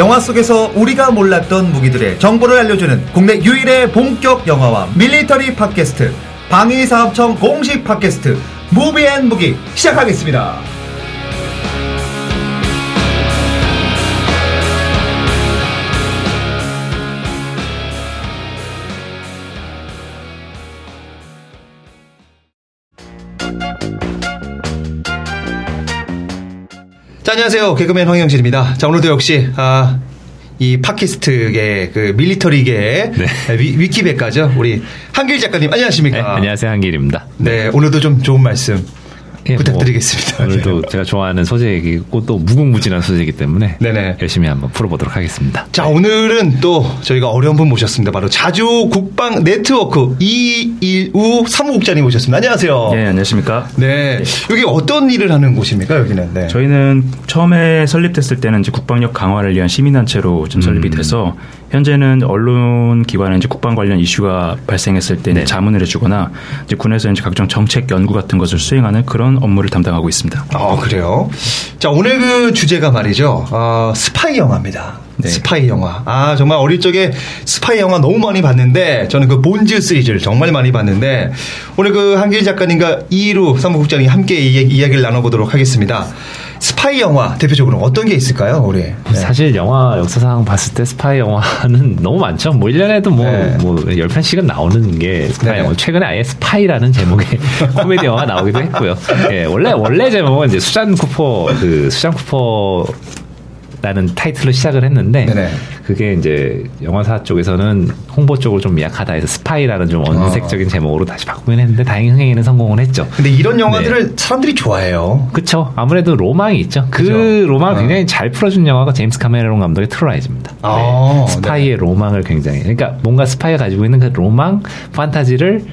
영화 속에서 우리가 몰랐던 무기들의 정보를 알려주는 국내 유일의 본격 영화와 밀리터리 팟캐스트 방위사업청 공식 팟캐스트 무비앤무기 시작하겠습니다. 자, 안녕하세요. 개그맨 황영진입니다. 자, 오늘도 역시, 아, 이 팟캐스트계, 그, 밀리터리계, 네. 위, 위키백과죠. 우리 한길 작가님, 안녕하십니까? 네, 안녕하세요 한길입니다. 네, 오늘도 좀 좋은 말씀 예, 부탁드리겠습니다. 뭐 오늘도 제가 좋아하는 소재이고 또 무궁무진한 소재이기 때문에 네네. 열심히 한번 풀어보도록 하겠습니다. 자, 오늘은 또 저희가 어려운 분 모셨습니다. 바로 자주 국방 네트워크 이일우 사무국장님 모셨습니다. 안녕하세요. 네, 안녕하십니까. 네. 여기 어떤 일을 하는 곳입니까, 여기는? 네. 저희는 처음에 설립됐을 때는 이제 국방력 강화를 위한 시민단체로 좀 설립이 돼서 현재는 언론 기관에 이제 국방 관련 이슈가 발생했을 때 이제 자문을 해주거나 이제 군에서 이제 각종 정책 연구 같은 것을 수행하는 그런 업무를 담당하고 있습니다. 아, 그래요? 자, 오늘 그 주제가 말이죠. 어, 스파이 영화입니다. 네. 스파이 영화. 아, 정말 어릴 적에 스파이 영화 너무 많이 봤는데, 저는 그 본드 시리즈를 정말 많이 봤는데, 오늘 그 한길 작가님과 이루 사무국장이 함께 이야- 이야기를 나눠보도록 하겠습니다. 스파이 영화, 대표적으로 어떤 게 있을까요, 우리? 네. 사실 영화 역사상 봤을 때 스파이 영화는 너무 많죠. 뭐 1년에도 뭐, 네. 뭐 10편씩은 나오는 게 스파이 네. 영화. 최근에 아예 스파이라는 제목의 코미디 영화가 나오기도 했고요. 예, 원래, 원래 제목은 이제 수잔 쿠퍼, 그, 수잔 쿠퍼 라는 타이틀로 시작을 했는데 네네. 그게 이제 영화사 쪽에서는 홍보 쪽으로 좀 미약하다 해서 스파이라는 좀 원색적인 제목으로 다시 바꾸긴 했는데 다행히 흥행에는 성공을 했죠. 근데 이런 영화들을 사람들이 좋아해요. 그쵸. 아무래도 로망이 있죠. 그 그죠. 로망을 어. 굉장히 잘 풀어준 영화가 제임스 카메론 감독의 트루라이즈입니다. 아, 스파이의 로망을 굉장히. 그러니까 뭔가 스파이가 가지고 있는 그 로망, 판타지를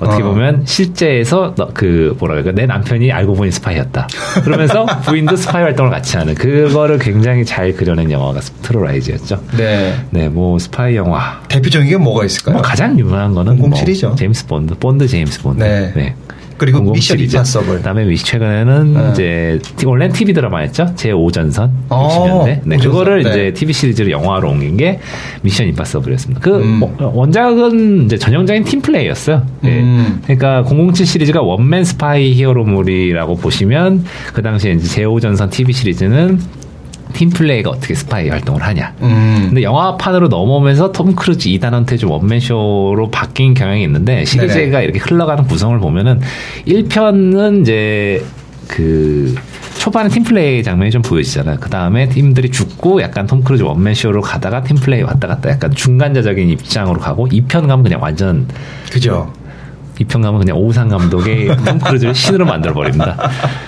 어떻게 어. 보면 실제에서 너- 그 뭐라 그럴까 내 남편이 알고 보니 스파이였다. 그러면서 부인도 스파이 활동을 같이 하는 그거를 굉장히 잘 그려낸 영화가 트루라이즈였죠. 네. 네, 뭐 스파이 영화. 대표적인 게 뭐가 있을까요? 뭐 가장 유명한 거는 007 이죠. 뭐 제임스 본드, 본드 제임스 본드. 네. 그리고 007 미션. 임파서블. 그다음에 미- 최근에는 네. 이제 티- 원래는 TV 드라마였죠. 제 5전선 어, 60년대. 네. 그거를 네. 이제 TV 시리즈로 영화로 옮긴 게 미션 임파서블이었습니다. 그 음. 어, 원작은 이제 전형적인 팀 플레이였어요. 네. 음. 그러니까 007 시리즈가 원맨 스파이 히어로물이라고 보시면 그 당시에 이제 제 5전선 TV 시리즈는 팀 플레이가 어떻게 스파이 활동을 하냐. 음. 근데 영화판으로 넘어오면서 톰 크루즈 이단 헌트의 좀 원맨쇼로 바뀐 경향이 있는데 시리즈가 네네. 이렇게 흘러가는 구성을 보면은 1편은 이제 그 초반에 팀플레이 장면이 좀 보여지잖아요. 그 다음에 팀들이 죽고 약간 톰 크루즈 원맨쇼로 가다가 팀플레이 왔다 갔다 약간 중간자적인 입장으로 가고 2편 가면 그냥 완전 그죠. 2편 가면 그냥 오우삼 감독의 톰 크루즈를 신으로 만들어 버립니다.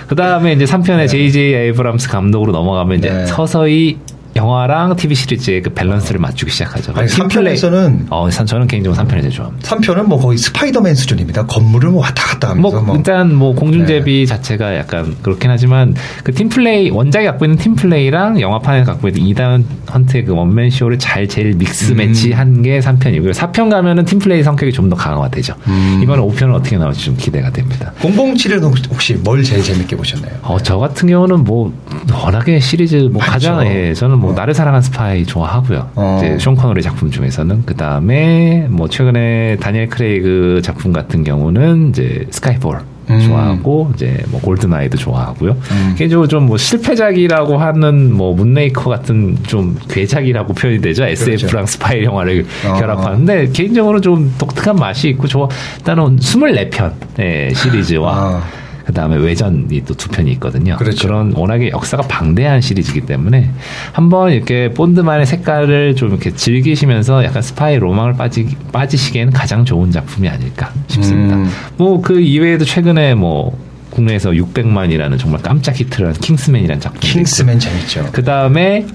그 다음에 이제 3편에 제이제이 에이브람스 감독으로 넘어가면 이제 네. 서서히 영화랑 TV 시리즈의 그 밸런스를 맞추기 시작하죠. 아니, 팀 플레이- 3편에서는 어, 산- 저는 개인적으로 3편이 제일 좋아합니다. 3편은 뭐 거의 스파이더맨 수준입니다. 건물을 뭐 왔다 갔다 하면서 뭐, 뭐. 일단 뭐 공중제비 자체가 약간 그렇긴 하지만 그 팀플레이 원작이 갖고 있는 팀플레이랑 영화판에 갖고 있는 이단 헌트의 그 원맨 쇼를 잘 제일 믹스 음. 매치한 게 3편이고요. 4편 가면은 팀플레이 성격이 좀 더 강화가 되죠. 음. 이번에 5편은 어떻게 나올지 좀 기대가 됩니다. 007은 혹시- 뭘 제일 재밌게 보셨나요? 어, 저 같은 경우는 뭐, 워낙에 시리즈, 뭐, 많죠. 가장, 예, 저는 뭐, 어. 나를 사랑한 스파이 좋아하고요. 어. 이제, 숀 코너리 작품 중에서는. 그 다음에, 뭐, 최근에 다니엘 크레이그 작품 같은 경우는 이제, 스카이폴. 음. 좋아하고 이제 뭐 골든아이도 좋아하고요. 음. 개인적으로 좀 뭐 실패작이라고 하는 뭐 문메이커 같은 좀 괴작이라고 표현이 되죠. SF랑 스파이 영화를 어. 결합하는데 개인적으로 좀 독특한 맛이 있고 좋아. 일단은 24편 의 시리즈와 아. 그 다음에 외전이 또 두 편이 있거든요. 그렇죠. 런 워낙에 역사가 방대한 시리즈이기 때문에 한번 이렇게 본드만의 색깔을 좀 이렇게 즐기시면서 약간 스파이 로망을 빠지, 빠지시기에는 가장 좋은 작품이 아닐까 싶습니다. 음. 뭐그 이외에도 최근에 뭐 국내에서 600만이라는 정말 깜짝 히트를 한 킹스맨이라는 작품. 킹스맨 재밌죠. 그 다음에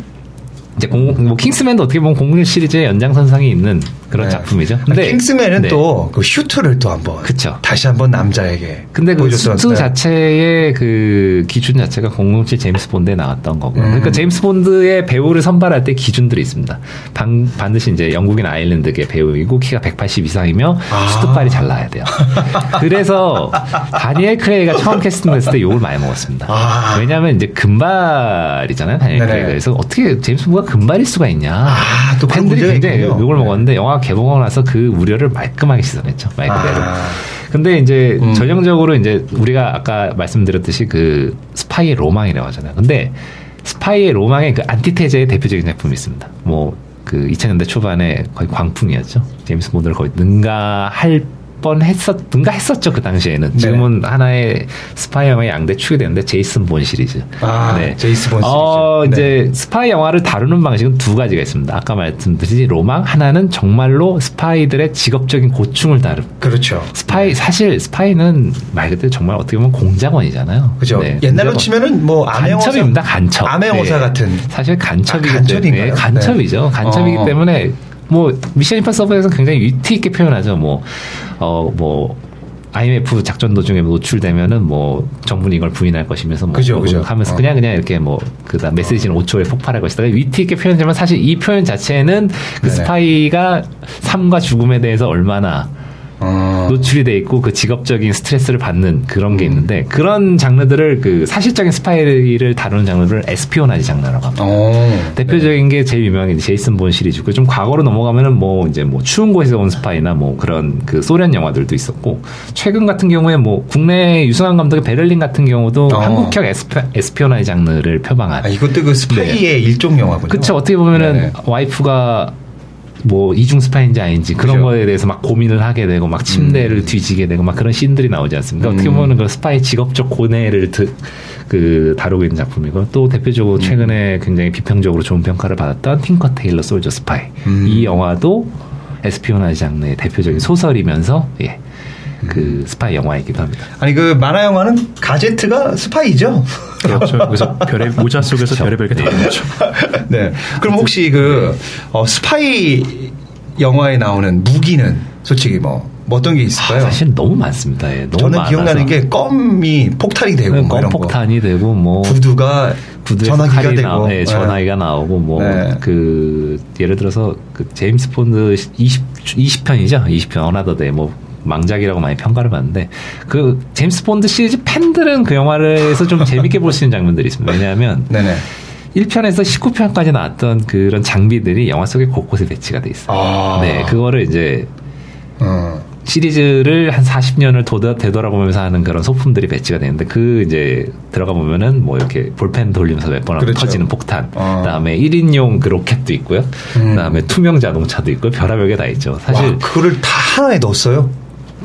이제 공, 뭐 킹스맨도 어떻게 보면 공공칠 시리즈의 연장선상에 있는 그런 네. 작품이죠. 근데 킹스맨은 네. 또그 슈트를 또 한번 그쵸. 다시 한번 남자에게 근데 그. 수트 자체의 그 기준 자체가 007 제임스 본드에 나왔던 거고. 음. 그러니까 제임스 본드의 배우를 선발할 때 기준들이 있습니다. 반, 반드시 이제 영국인 아일랜드계 배우이고 키가 180 이상이며 아. 슈트빨이 잘 나야 돼요. 그래서 다니엘 크레이그가 처음 캐스팅됐을 때 욕을 많이 먹었습니다. 아. 왜냐하면 이제 금발이잖아요, 다니엘 네네. 크레이그가. 그래서 어떻게 제임스 본드가 금발일 수가 있냐. 아, 또 팬들이 굉장히 있군요. 욕을 네. 먹었는데 영화 개봉하고 나서 그 우려를 말끔하게 씻어냈죠. 말 그대로. 아. 근데 이제 음. 전형적으로 이제 우리가 아까 말씀드렸듯이 그 스파이의 로망이라고 하잖아요. 근데 스파이의 로망의 그 안티테제의 대표적인 작품이 있습니다. 뭐 그 2000년대 초반에 거의 광풍이었죠. 제임스 본드를 거의 능가할 뻔 했었, 능가했었죠. 그 당시에는. 네. 지금은 하나의 스파이 영화의 양대 축이 되는데 제이슨 본 시리즈. 아, 제이슨 본 어, 시리즈. 이제 스파이 영화를 다루는 방식은 두 가지가 있습니다. 아까 말씀드린 로망 하나는 정말로 스파이들의 직업적인 고충을 다룬 그렇죠. 스파이 사실 스파이는 말 그대로 정말 어떻게 보면 공작원이잖아요. 그죠. 네, 옛날로 공작원. 치면은 뭐 암행어사 간첩입니다. 간첩. 암행어사 네. 같은 사실 간첩이기 아, 간첩인가요? 때문에 간첩이죠. 네. 간첩이기 어. 때문에 뭐 미션 임파서블에서 굉장히 위트 있게 표현하죠. 뭐 어 뭐 IMF 작전 도중에 노출되면은 뭐 정부는 이걸 부인할 것이면서 뭐 그죠, 뭐 그죠. 하면서 어. 그냥 그냥 이렇게 뭐 그다음 메시지는 5초에 폭발할 것이다. 위트 있게 표현하지만 사실 이 표현 자체는 그 네네. 스파이가 삶과 죽음에 대해서 얼마나 어. 노출이 돼 있고 그 직업적인 스트레스를 받는 그런 게 있는데 그런 장르들을 그 사실적인 스파이를 다루는 장르를 espionage 장르라고 합니다. 어. 대표적인 게 제일 유명한 게 제이슨 본 시리즈고 좀 과거로 넘어가면은 뭐 이제 뭐 추운 곳에서 온 스파이나 뭐 그런 그 소련 영화들도 있었고 최근 같은 경우에 뭐 국내 류승완 감독의 베를린 같은 경우도 어. 한국형 espi-, espionage 장르를 표방한 아, 이것도 그 스파이의 일종 영화군요. 네. 그쵸 어떻게 보면은 네네. 와이프가 뭐 이중 스파인지 아닌지 그런 그죠. 거에 대해서 막 고민을 하게 되고 막 침대를 뒤지게 되고 막 그런 씬들이 나오지 않습니까? 어떻게 음. 보면 그 스파이 직업적 고뇌를 드, 그 다루고 있는 작품이고 또 음. 대표적으로 최근에 굉장히 비평적으로 좋은 평가를 받았던 팅커 테일러 솔저 스파이 음. 이 영화도 espionage 장르의 대표적인 소설이면서 예. 그 스파이 영화이기도 합니다. 아니 그 만화 영화는 가제트가 스파이죠. 그렇죠. 그래서 별의 모자 속에서 그렇죠. 별의별 게 다 있죠. 네. 그럼 혹시 그 어, 스파이 영화에 나오는 무기는 솔직히 뭐, 뭐 어떤 게 아, 있을까요? 사실 너무 많습니다. 예. 너무 저는 많아서. 기억나는 게 껌이 폭탄이 되고 뭐 이런 거. 껌폭탄이 되고 뭐 구두가 전화기가 되고 나오, 네, 전화기가 나오고 뭐 네. 그 예를 들어서 그 제임스 본드 20 20편이죠. 20편 어나더 데이 뭐 망작이라고 많이 평가를 받는데 그 제임스 본드 시리즈 팬들은 그 영화를에서 좀 재밌게 볼 수 있는 장면들이 있습니다. 왜냐하면 네네. 1편에서 19편까지 나왔던 그런 장비들이 영화 속에 곳곳에 배치가 돼 있어요. 아. 네, 그거를 이제 어. 시리즈를 한 40년을 도다, 되돌아보면서 하는 그런 소품들이 배치가 되는데 그 이제 들어가 보면은 뭐 이렇게 볼펜 돌리면서 몇번 하면 그렇죠. 터지는 폭탄, 어. 그다음에 1인용 그 로켓도 있고요, 음. 그다음에 투명 자동차도 있고 별의별 게 다 있죠. 사실 와, 그거를 다 하나에 넣었어요.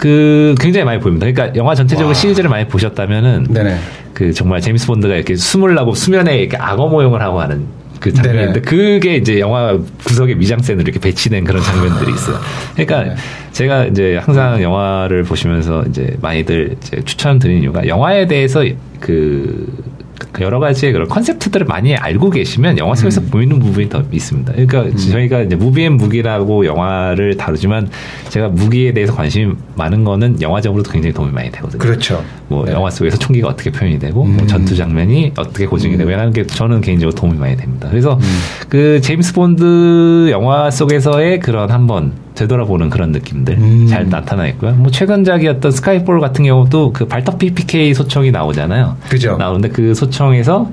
그 굉장히 많이 보입니다. 그러니까 영화 전체적으로 와. 시리즈를 많이 보셨다면은 네네. 그 정말 제임스 본드가 이렇게 숨을 나고 수면에 이렇게 악어 모형을 하고 하는 그 장면인데. 그게 이제 영화 구석에 미장센으로 이렇게 배치된 그런 장면들이 있어요. 그러니까 네. 제가 이제 항상 영화를 보시면서 이제 많이들 이제 추천드리는 이유가 영화에 대해서 그 여러 가지의 그런 컨셉트들을 많이 알고 계시면 영화 속에서 음. 보이는 부분이 더 있습니다. 그러니까 저희가 이제 무비앤 무기라고 영화를 다루지만 제가 무기에 대해서 관심이 많은 거는 영화적으로도 굉장히 도움이 많이 되거든요. 그렇죠. 뭐 네. 영화 속에서 총기가 어떻게 표현이 되고 뭐 음. 전투 장면이 어떻게 고증이 되고 이런 게 저는 개인적으로 도움이 많이 됩니다. 그래서 음. 그 제임스 본드 영화 속에서의 그런 한번 되돌아보는 그런 느낌들 음. 잘 나타나 있고요. 뭐 최근작이었던 스카이폴 같은 경우도 그 발터 PPK 소총이 나오잖아요. 그죠. 나오는데 그 소총에서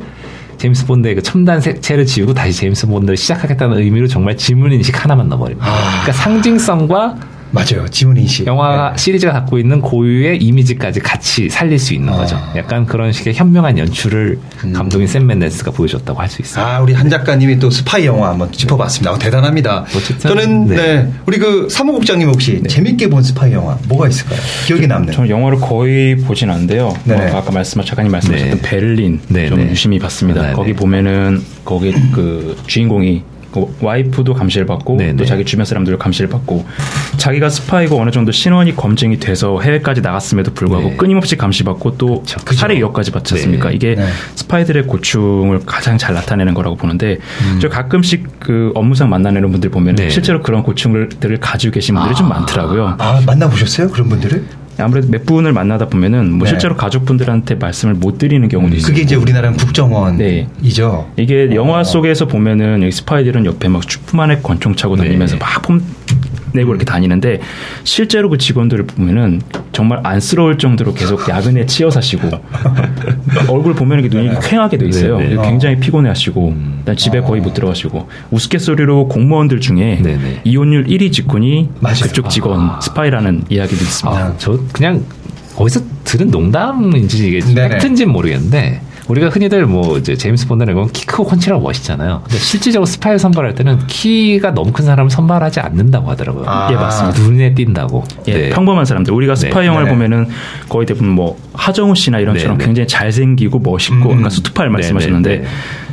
제임스 본드의 그 첨단 색채를 지우고 다시 제임스 본드를 시작하겠다는 의미로 정말 지문 인식 하나만 넣어버립니다. 아. 그러니까 상징성과 맞아요. 지문 인식. 영화 네. 시리즈가 갖고 있는 고유의 이미지까지 같이 살릴 수 있는 아. 거죠. 약간 그런 식의 현명한 연출을 감독인 샘 맨데스가 보여줬다고 할 수 있어요. 아, 우리 한 작가님이 또 스파이 영화 한번 짚어봤습니다. 어, 대단합니다. 어쨌든, 저는, 네. 네. 우리 그 사무국장님 혹시 재밌게 본 스파이 영화 뭐가 있을까요? 기억에 남는. 저는 영화를 거의 보진 않는데요. 네네. 뭐 아까 말씀 작가님 말씀하셨던 네. 베를린 네, 좀 네. 유심히 봤습니다. 네, 거기 네. 보면은 거기 그 주인공이 그 와이프도 감시를 받고 네네. 또 자기 주변 사람들도 감시를 받고 자기가 스파이고 어느 정도 신원이 검증이 돼서 해외까지 나갔음에도 불구하고 네. 끊임없이 감시받고 또 그쵸. 살해 위협까지 받지 네. 않습니까? 이게 네. 스파이들의 고충을 가장 잘 나타내는 거라고 보는데 음. 저 가끔씩 그 업무상 만나는 분들 보면 네. 실제로 그런 고충들을 가지고 계신 분들이 좀 많더라고요. 아, 만나보셨어요? 그런 분들을? 아무래도 몇 분을 만나다 보면은 뭐 네. 실제로 가족분들한테 말씀을 못 드리는 경우도 있어요. 그게 이제 우리나라 국정원이죠. 네. 어. 이게 영화 속에서 보면은 이 스파이들은 옆에 막 슈퍼만의 권총 차고 네. 다니면서 막 폼 내고 이렇게 다니는데 실제로 그 직원들을 보면은 정말 안쓰러울 정도로 계속 야근에 치여 사시고 얼굴 보면 이렇게 눈이 퀭하게 돼 있어요. 네, 네. 굉장히 피곤해하시고 일단 집에 거의 못 들어가시고 우스갯소리로 공무원들 중에 네, 네. 이혼율 1위 직군이 맞아요. 그쪽 직원 스파이라는 이야기도 있습니다. 아, 저 그냥 어디서 들은 농담인지 이게 네네. 팩트인지는 모르겠는데 우리가 흔히들 뭐 이제 제임스 본드나 이건 키 크고 훤칠하고 멋있잖아요. 근데 실질적으로 스파이 선발할 때는 키가 너무 큰 사람을 선발하지 않는다고 하더라고요. 아. 예, 맞습니다. 눈에 띈다고. 예, 네. 평범한 사람들. 우리가 스파이 네. 영화를 네. 보면은 거의 대부분 뭐 하정우 씨나 이런처럼 네, 네. 굉장히 잘생기고 멋있고 음. 아까 슈트빨 네, 말씀하셨는데 네, 네.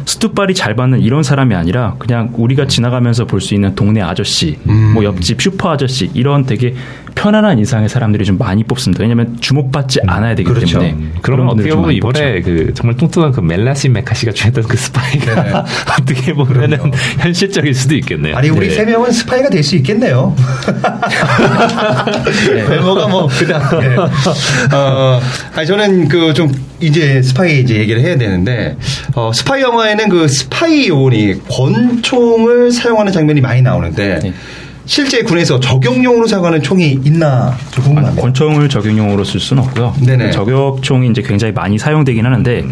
슈트빨이 잘 받는 이런 사람이 아니라 그냥 우리가 지나가면서 볼 수 있는 동네 아저씨, 음. 뭐 옆집 슈퍼 아저씨 이런 되게 편안한 인상의 사람들이 좀 많이 뽑습니다. 왜냐하면 주목받지 않아야 되기 그렇죠. 때문에 음, 그러면 어떻게 보면 이번에 그 정말 뚱뚱한 그 멜리사 맥카시가 주연했던 그 스파이가 네네. 어떻게 보면은 현실적일 수도 있겠네요. 아니 우리 네. 세 명은 스파이가 될 수 있겠네요. 외모가 뭐 그닥. 네. 어, 아니 저는 그 좀 이제 스파이 이제 얘기를 해야 되는데 어, 스파이 영화에는 그 스파이 요원이 권총을 사용하는 장면이 많이 나오는데 네. 실제 군에서 저격용으로 사용하는 총이 있나 좀 아니, 궁금합니다. 권총을 저격용으로 쓸 수는 없고요. 네네. 저격총이 이제 굉장히 많이 사용되긴 하는데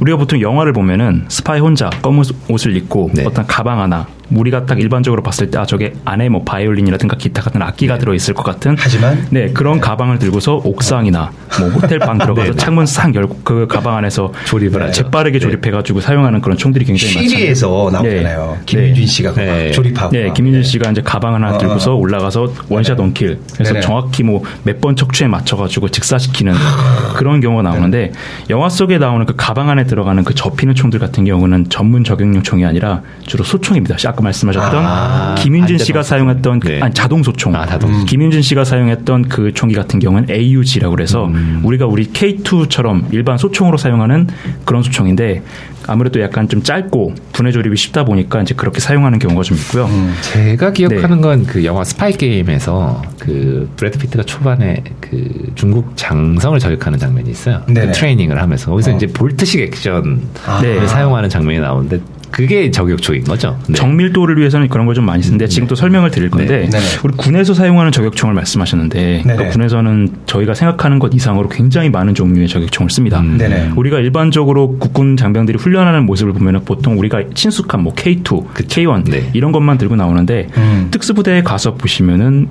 우리가 보통 영화를 보면은 스파이 혼자 검은 옷을 입고 네. 어떤 가방 하나 우리가 딱 일반적으로 봤을 때 아 저게 안에 뭐 바이올린이라든가 기타 같은 악기가 들어 있을 것 같은 하지만 네 그런 가방을 들고서 옥상이나 뭐 호텔 방 들어가서 네네. 창문 싹 열고 그 가방 안에서 조립을 하죠. 재빠르게 네. 조립해 가지고 사용하는 그런 총들이 굉장히 많잖아요. 쉬리에서 나오잖아요. 네. 네. 씨가 네. 조립하고. 네, 김윤진 씨가 이제 가방 하나 어, 들고서 어. 올라가서 one shot one kill. 그래서. 정확히 뭐 몇 번 척추에 맞춰 가지고 즉사시키는 그런 경우가 나오는데 영화 속에 나오는 그 가방 안에 들어가는 그 접히는 총들 같은 경우는 전문 저격용 총이 아니라 주로 소총입니다. 아까 말씀하셨던 아, 김윤진 씨가 사용했던 그- 네. 아니 자동 소총. 아, 자동 소총. 김윤진 씨가 사용했던 그 총기 같은 경우는 AUG라고 그래서 음. 우리가 우리 K2처럼 일반 소총으로 사용하는 그런 소총인데 아무래도 약간 좀 짧고 분해 조립이 쉽다 보니까 이제 그렇게 사용하는 경우가 좀 있고요. 음. 제가 기억하는 네. 건그 영화 스파이 게임에서 그 브래드 피트가 초반에 그 중국 장성을 저격하는 장면이 있어요. 그. 트레이닝을 하면서 거기서 어. 이제 볼트식 액션을 아. 네. 사용하는 장면이 나오는데 그게 저격총인 거죠. 네. 정밀도를 위해서는 그런 걸 좀 많이 쓰는데 지금 또 설명을 드릴 건데 네. 네네. 우리 군에서 사용하는 저격총을 말씀하셨는데 그러니까. 군에서는 저희가 생각하는 것 이상으로 굉장히 많은 종류의 저격총을 씁니다. 음. 네네. 우리가 일반적으로 국군 장병들이 훈련하는 모습을 보면 보통 우리가 친숙한 뭐 K2, K1 네. 이런 것만 들고 나오는데 음. 특수부대에 가서 보시면은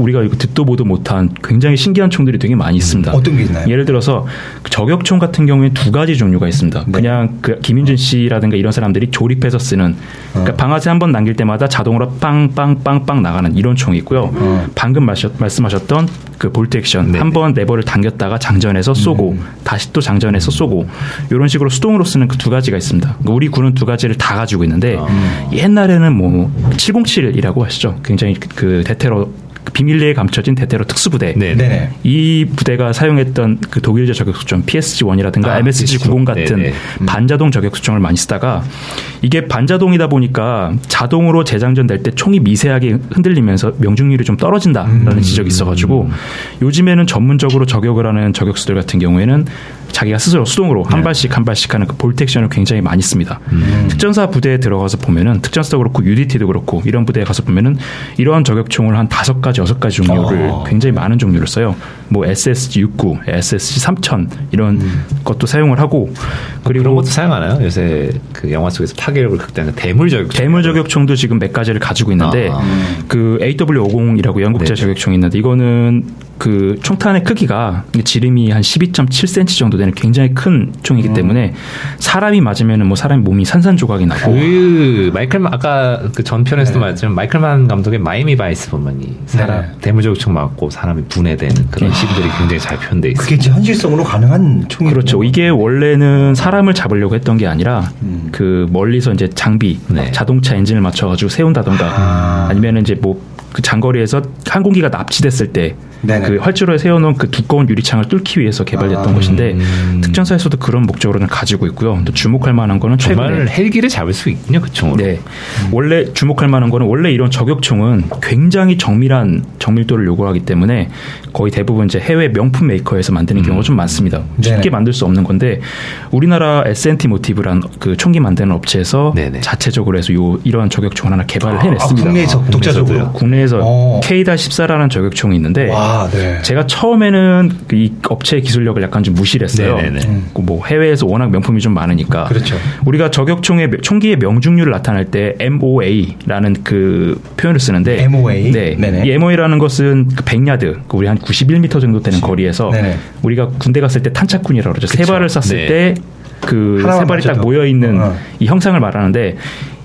우리가 이거 듣도 보도 못한 굉장히 신기한 총들이 되게 많이 있습니다. 어떤 게 있나요? 예를 들어서 그 저격총 같은 경우에 두 가지 종류가 있습니다. 네. 그냥 그 김윤준 씨라든가 이런 사람들이 조립해서 쓰는 그러니까 어. 방아쇠 한 번 남길 때마다 자동으로 빵빵빵빵 나가는 이런 총이 있고요. 어. 방금 마셨, 말씀하셨던 그 볼트 액션 네. 한번 레버를 당겼다가 장전해서 쏘고 음. 다시 또 장전해서 쏘고 이런 식으로 수동으로 쓰는 그 두 가지가 있습니다. 그러니까 우리 군은 두 가지를 다 가지고 있는데 아. 옛날에는 뭐 707이라고 하시죠. 굉장히 그- 그 대테러 그 비밀리에 감춰진 대테러 특수부대 네. 네네. 이 부대가 사용했던 그 독일제 저격 수총 PSG-1이라든가 아, MSG-90 같은 네네. 음. 반자동 저격 수총을 많이 쓰다가 이게 반자동이다 보니까 자동으로 재장전될 때 총이 미세하게 흔들리면서 명중률이 좀 떨어진다라는 음. 지적이 있어가지고 요즘에는 전문적으로 저격을 하는 저격수들 같은 경우에는 자기가 스스로 수동으로 한 네. 발씩 한 발씩 하는 그 볼트 액션을 굉장히 많이 씁니다. 음. 특전사 부대에 들어가서 보면은 특전사도 그렇고 UDT도 그렇고 이런 부대에 가서 보면은 이러한 저격총을 한 다섯 가지 여섯 가지 종류를 어. 굉장히 많은 종류를 써요. 뭐 SSG 69, SSG 3000 이런 것도 사용을 하고 그리고 그리고 그런 것도 사용하나요? 요새 그 영화 속에서 파괴력을 극대화하는 대물 저격총. 대물 저격총도 지금 몇 가지를 가지고 있는데 아. 그 AW50이라고 영국제 네. 저격총이 있는데 이거는 그 총탄의 크기가 지름이 한 12.7cm 정도 되는 굉장히 큰 총이기 음. 때문에 사람이 맞으면은 뭐 사람이 몸이 산산조각이 나고 그 마이클 아까 그 전편에서도 네. 말했지만 마이클 만 감독의 마이애미 바이스 보면이 사람 네. 대물저격총 맞고 사람이 분해되는 그런 씬들이 굉장히 잘 표현돼 있어요. 그게 현실성으로 가능한 총이 그렇죠. 이게 원래는 사람을 잡으려고 했던 게 아니라 음. 그 멀리서 이제 장비, 네. 자동차 엔진을 맞춰가지고 세운다던가 아. 아니면 이제 뭐 그 장거리에서 항공기가 납치됐을 때 네네. 그 활주로에 세워놓은 그 두꺼운 유리창을 뚫기 위해서 개발됐던 아. 것인데 음. 특전사에서도 그런 목적으로는 가지고 있고요. 또 주목할 만한 거는 정말 최근에 헬기를 잡을 수 있군요 그 총으로. 네. 원래 주목할 만한 거는 원래 이런 저격총은 굉장히 정밀한 정밀도를 요구하기 때문에 거의 대부분 이제 해외 명품 메이커에서 만드는 경우가 좀 많습니다. 쉽게 네네. 만들 수 없는 건데 우리나라 S&T 모티브란 그 총기 만드는 업체에서 네네. 자체적으로 해서 요 이런 저격총을 하나 개발을 아, 해냈습니다. 국내에서 독자적으로. 국내에서 어. K-14라는 저격총이 있는데 와, 네. 제가 처음에는 그이 업체의 기술력을 약간 좀 무시를 했어요. 네네네. 음. 그뭐 해외에서 워낙 명품이 좀 많으니까. 그렇죠. 우리가 저격총의 총기의 명중률을 나타낼 때 MOA라는 그 표현을 쓰는데 MOA? 네. 네네. 이 MOA라는 것은 그 100야드, 그 우리 한 91m 정도 되는 거리에서 네네. 우리가 군대 갔을 때 탄착군이라고 그러죠. 세 그쵸. 발을 쐈을 네. 때그세 하나만 발이 딱 맞춰도. 모여 있는 어. 이 형상을 말하는데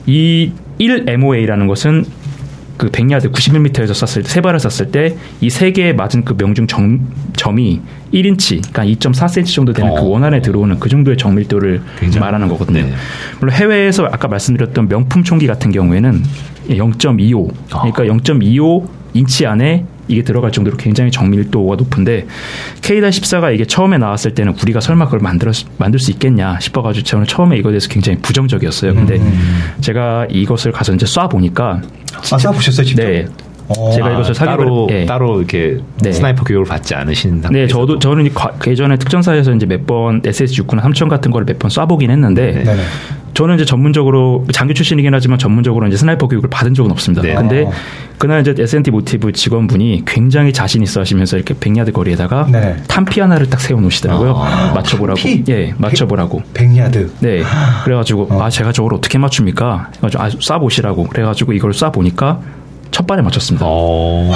이 1MOA라는 것은 그 100야드 91m에서 쐈을 때 세 발을 쐈을 때 이 세 개에 맞은 그 명중 점, 점이 1인치, 그러니까 2.4cm 정도 되는 어. 그 원안에 들어오는 그 정도의 정밀도를 말하는 거거든요. 네. 물론 해외에서 아까 말씀드렸던 명품 총기 같은 경우에는 0.25, 그러니까 0.25 인치 안에 이게 들어갈 정도로 굉장히 정밀도가 높은데 K-14가 이게 처음에 나왔을 때는 우리가 설마 그걸 만들어 만들 수 있겠냐 싶어가지고 저는 처음에 이거에 대해서 굉장히 부정적이었어요. 근데 제가 이것을 가서 이제 쏴 보니까 아, 쏴 보셨어요, 직접? 네. 어. 제가 이것을 아, 사격을- 따로 예. 따로 이렇게 네. 스나이퍼 교육을 받지 않으신 상태에서 네, 저도 저는 이 과- 그 예전에 특전사에서 이제 몇 번 SSG69나 3000 같은 거를 몇번 쏴보긴 했는데 네. 네네. 저는 이제 전문적으로 장교 출신이긴 하지만 전문적으로 이제 sniper 교육을 받은 적은 없습니다. 네. 근데 어. 그날 이제 S&T 모티브 직원분이 굉장히 자신 있어 하시면서 이렇게 100야드 거리에다가 네. 탄피 하나를 딱 세워 놓으시더라고요. 아, 맞춰보라고. 탄피? 예, 맞춰보라고. 100야드. 네. 그래가지고 아 제가 저걸 어떻게 맞춥니까? 해가지고 아 쏴보시라고. 그래가지고 이걸 쏴보니까 첫 발에 맞췄습니다. 어.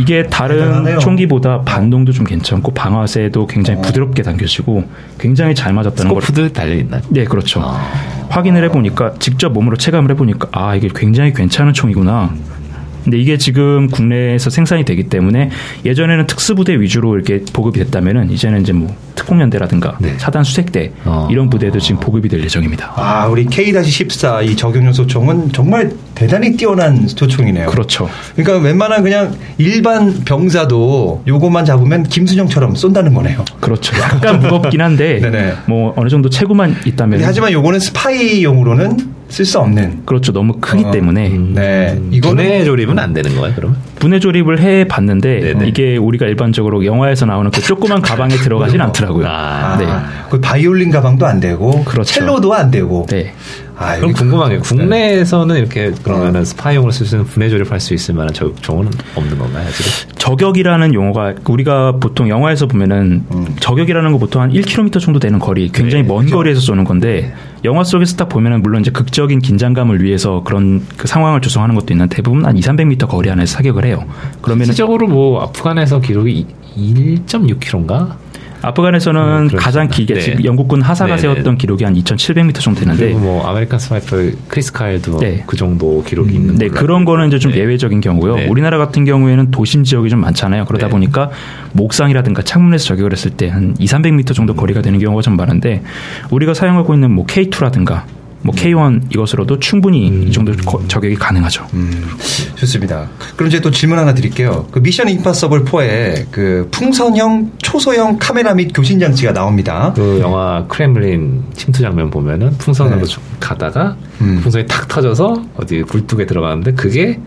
이게 다른 대단하네요. 총기보다 반동도 좀 괜찮고 방아쇠도 굉장히 어. 부드럽게 당겨지고 굉장히 잘 맞았다는 걸 스코프도 달려 있나요? 네, 그렇죠. 아. 확인을 해보니까 직접 몸으로 체감을 해보니까 아 이게 굉장히 괜찮은 총이구나. 근데 이게 지금 국내에서 생산이 되기 때문에 예전에는 특수부대 위주로 이렇게 보급이 됐다면은 이제는 이제 뭐 특공연대라든가 네. 사단 수색대 어. 이런 부대도 지금 보급이 될 예정입니다. 아, 우리 K-14 이 적용용 소총은 정말 대단히 뛰어난 소총이네요. 그렇죠. 그러니까 웬만한 그냥 일반 병사도 요것만 잡으면 김순영처럼 쏜다는 거네요. 그렇죠. 약간 무겁긴 한데 네네. 뭐 어느 정도 체구만 있다면 하지만 요거는 스파이용으로는 쓸 수 없는. 그렇죠. 너무 크기 어. 때문에 네. 음, 이거는 분해 조립은 안 되는 거예요, 그러면? 분해 조립을 해 봤는데 네네. 이게 우리가 일반적으로 영화에서 나오는 그 조그만 가방에 들어가진 않더라고요. 아, 네. 그 바이올린 가방도 안 되고 그렇죠. 첼로도 안 되고. 네. 아, 그럼 궁금한 게 네. 국내에서는 이렇게 그러면은 스파이용으로 쓸수 있는 분해 조립할 수 있을 만한 저격총은 없는 건가요, 지금? 저격이라는 용어가 우리가 보통 영화에서 보면은 음. 저격이라는 거 보통 한 1km 정도 되는 거리, 굉장히 네, 먼 그죠. 거리에서 쏘는 건데 영화 속에서 딱 보면은 물론 이제 극적인 긴장감을 위해서 그런 그 상황을 조성하는 것도 있는데 대부분 한 2, 300m 거리 안에서 사격을 해요. 그러면은 실질적으로 뭐 아프간에서 기록이 1.6km인가? 아프간에서는 음. 가장 길게 네. 영국군 하사가 네, 세웠던 네. 기록이 한 2,700m 정도 되는데 그리고 뭐 아메리칸 스나이퍼 크리스 카일도 네. 그 정도 기록이 있는 네, 그런 거는 이제 좀 네. 예외적인 경우고요. 네. 우리나라 같은 경우에는 도심 지역이 좀 많잖아요. 그러다 네. 보니까 옥상이라든가 창문에서 저격을 했을 때 한 2, 300m 정도 거리가 되는 경우가 좀 많은데 우리가 사용하고 있는 뭐 K2라든가 뭐 K1 이것으로도 충분히 이 정도 거- 저격이 가능하죠. 음, 좋습니다. 그럼 이제 또 질문 하나 드릴게요. 그 미션 임파서블 4에 그 풍선형 초소형 카메라 및 교신 장치가 나옵니다. 그 영화 크렘린 침투 장면 보면은 풍선으로 네. 가다가 음. 풍선이 탁 터져서 어디 굴뚝에 들어가는데 그게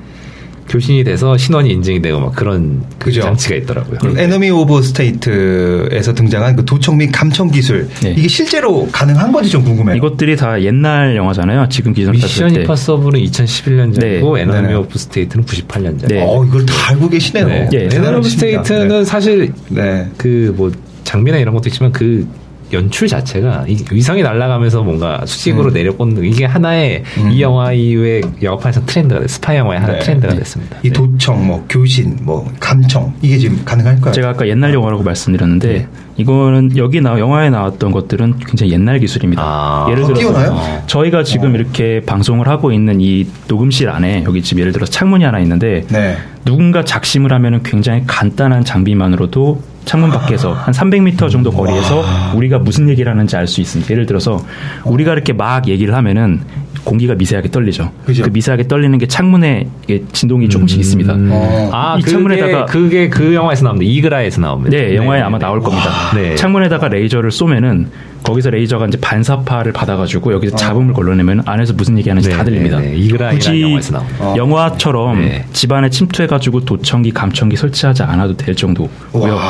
교신이 돼서 신원이 인증이 되고 막 그런 그 그죠. 장치가 있더라고요. 그 에너미 오브 스테이트에서 등장한 그 도청 및 감청 기술 네. 이게 실제로 가능한 건지 좀 궁금해요. 이것들이 다 옛날 영화잖아요. 지금 기존 미션 임파서블은 2011년작이고 네. 에너미 네네. 오브 스테이트는 98년작. 네. 어, 이걸 다 알고 계시네요. 네. 예, 에너미 오브 스테이트는 사실 네. 그뭐 장비나 이런 것도 있지만 그 연출 자체가 이 위성이 날아가면서 뭔가 수직으로 음. 내려꽂는 이게 하나의 음. 이 영화 이후에 영화판에서 트렌드가 됐, 스파이 영화의 하나 네. 트렌드가 네. 됐습니다. 이 도청, 뭐 교신, 뭐 감청 이게 지금 가능할까요? 제가 아까 옛날 영화라고 말씀드렸는데 이거는 여기 나 영화에 나왔던 것들은 굉장히 옛날 기술입니다. 아. 예를 더 들어서? 어. 저희가 지금 이렇게 방송을 하고 있는 이 녹음실 안에 여기 지금 예를 들어서 창문이 하나 있는데 네. 누군가 작심을 하면은 굉장히 간단한 장비만으로도 창문 밖에서 한 300m 정도 거리에서 우리가 무슨 얘기를 하는지 알 수 있습니다. 예를 들어서 우리가 이렇게 막 얘기를 하면은 공기가 미세하게 떨리죠. 그죠. 그 미세하게 떨리는 게 창문에 진동이 조금씩 있습니다. 어. 아, 이 그게, 창문에다가- 그게 그 영화에서 나옵니다. 이글 아이에서 나옵니다. 네, 영화에 네, 아마 네. 나올 겁니다. 네. 창문에다가 레이저를 쏘면은 거기서 레이저가 이제 반사파를 받아가지고 여기서 잡음을 걸러내면 안에서 무슨 얘기하는지 네, 다 들립니다. 네, 네. 이글 아이라는 굳이 영화에서 나옵니다. 어. 영화처럼 네. 집안에 침투해가지고 도청기, 감청기 설치하지 않아도 될 정도고요. 와.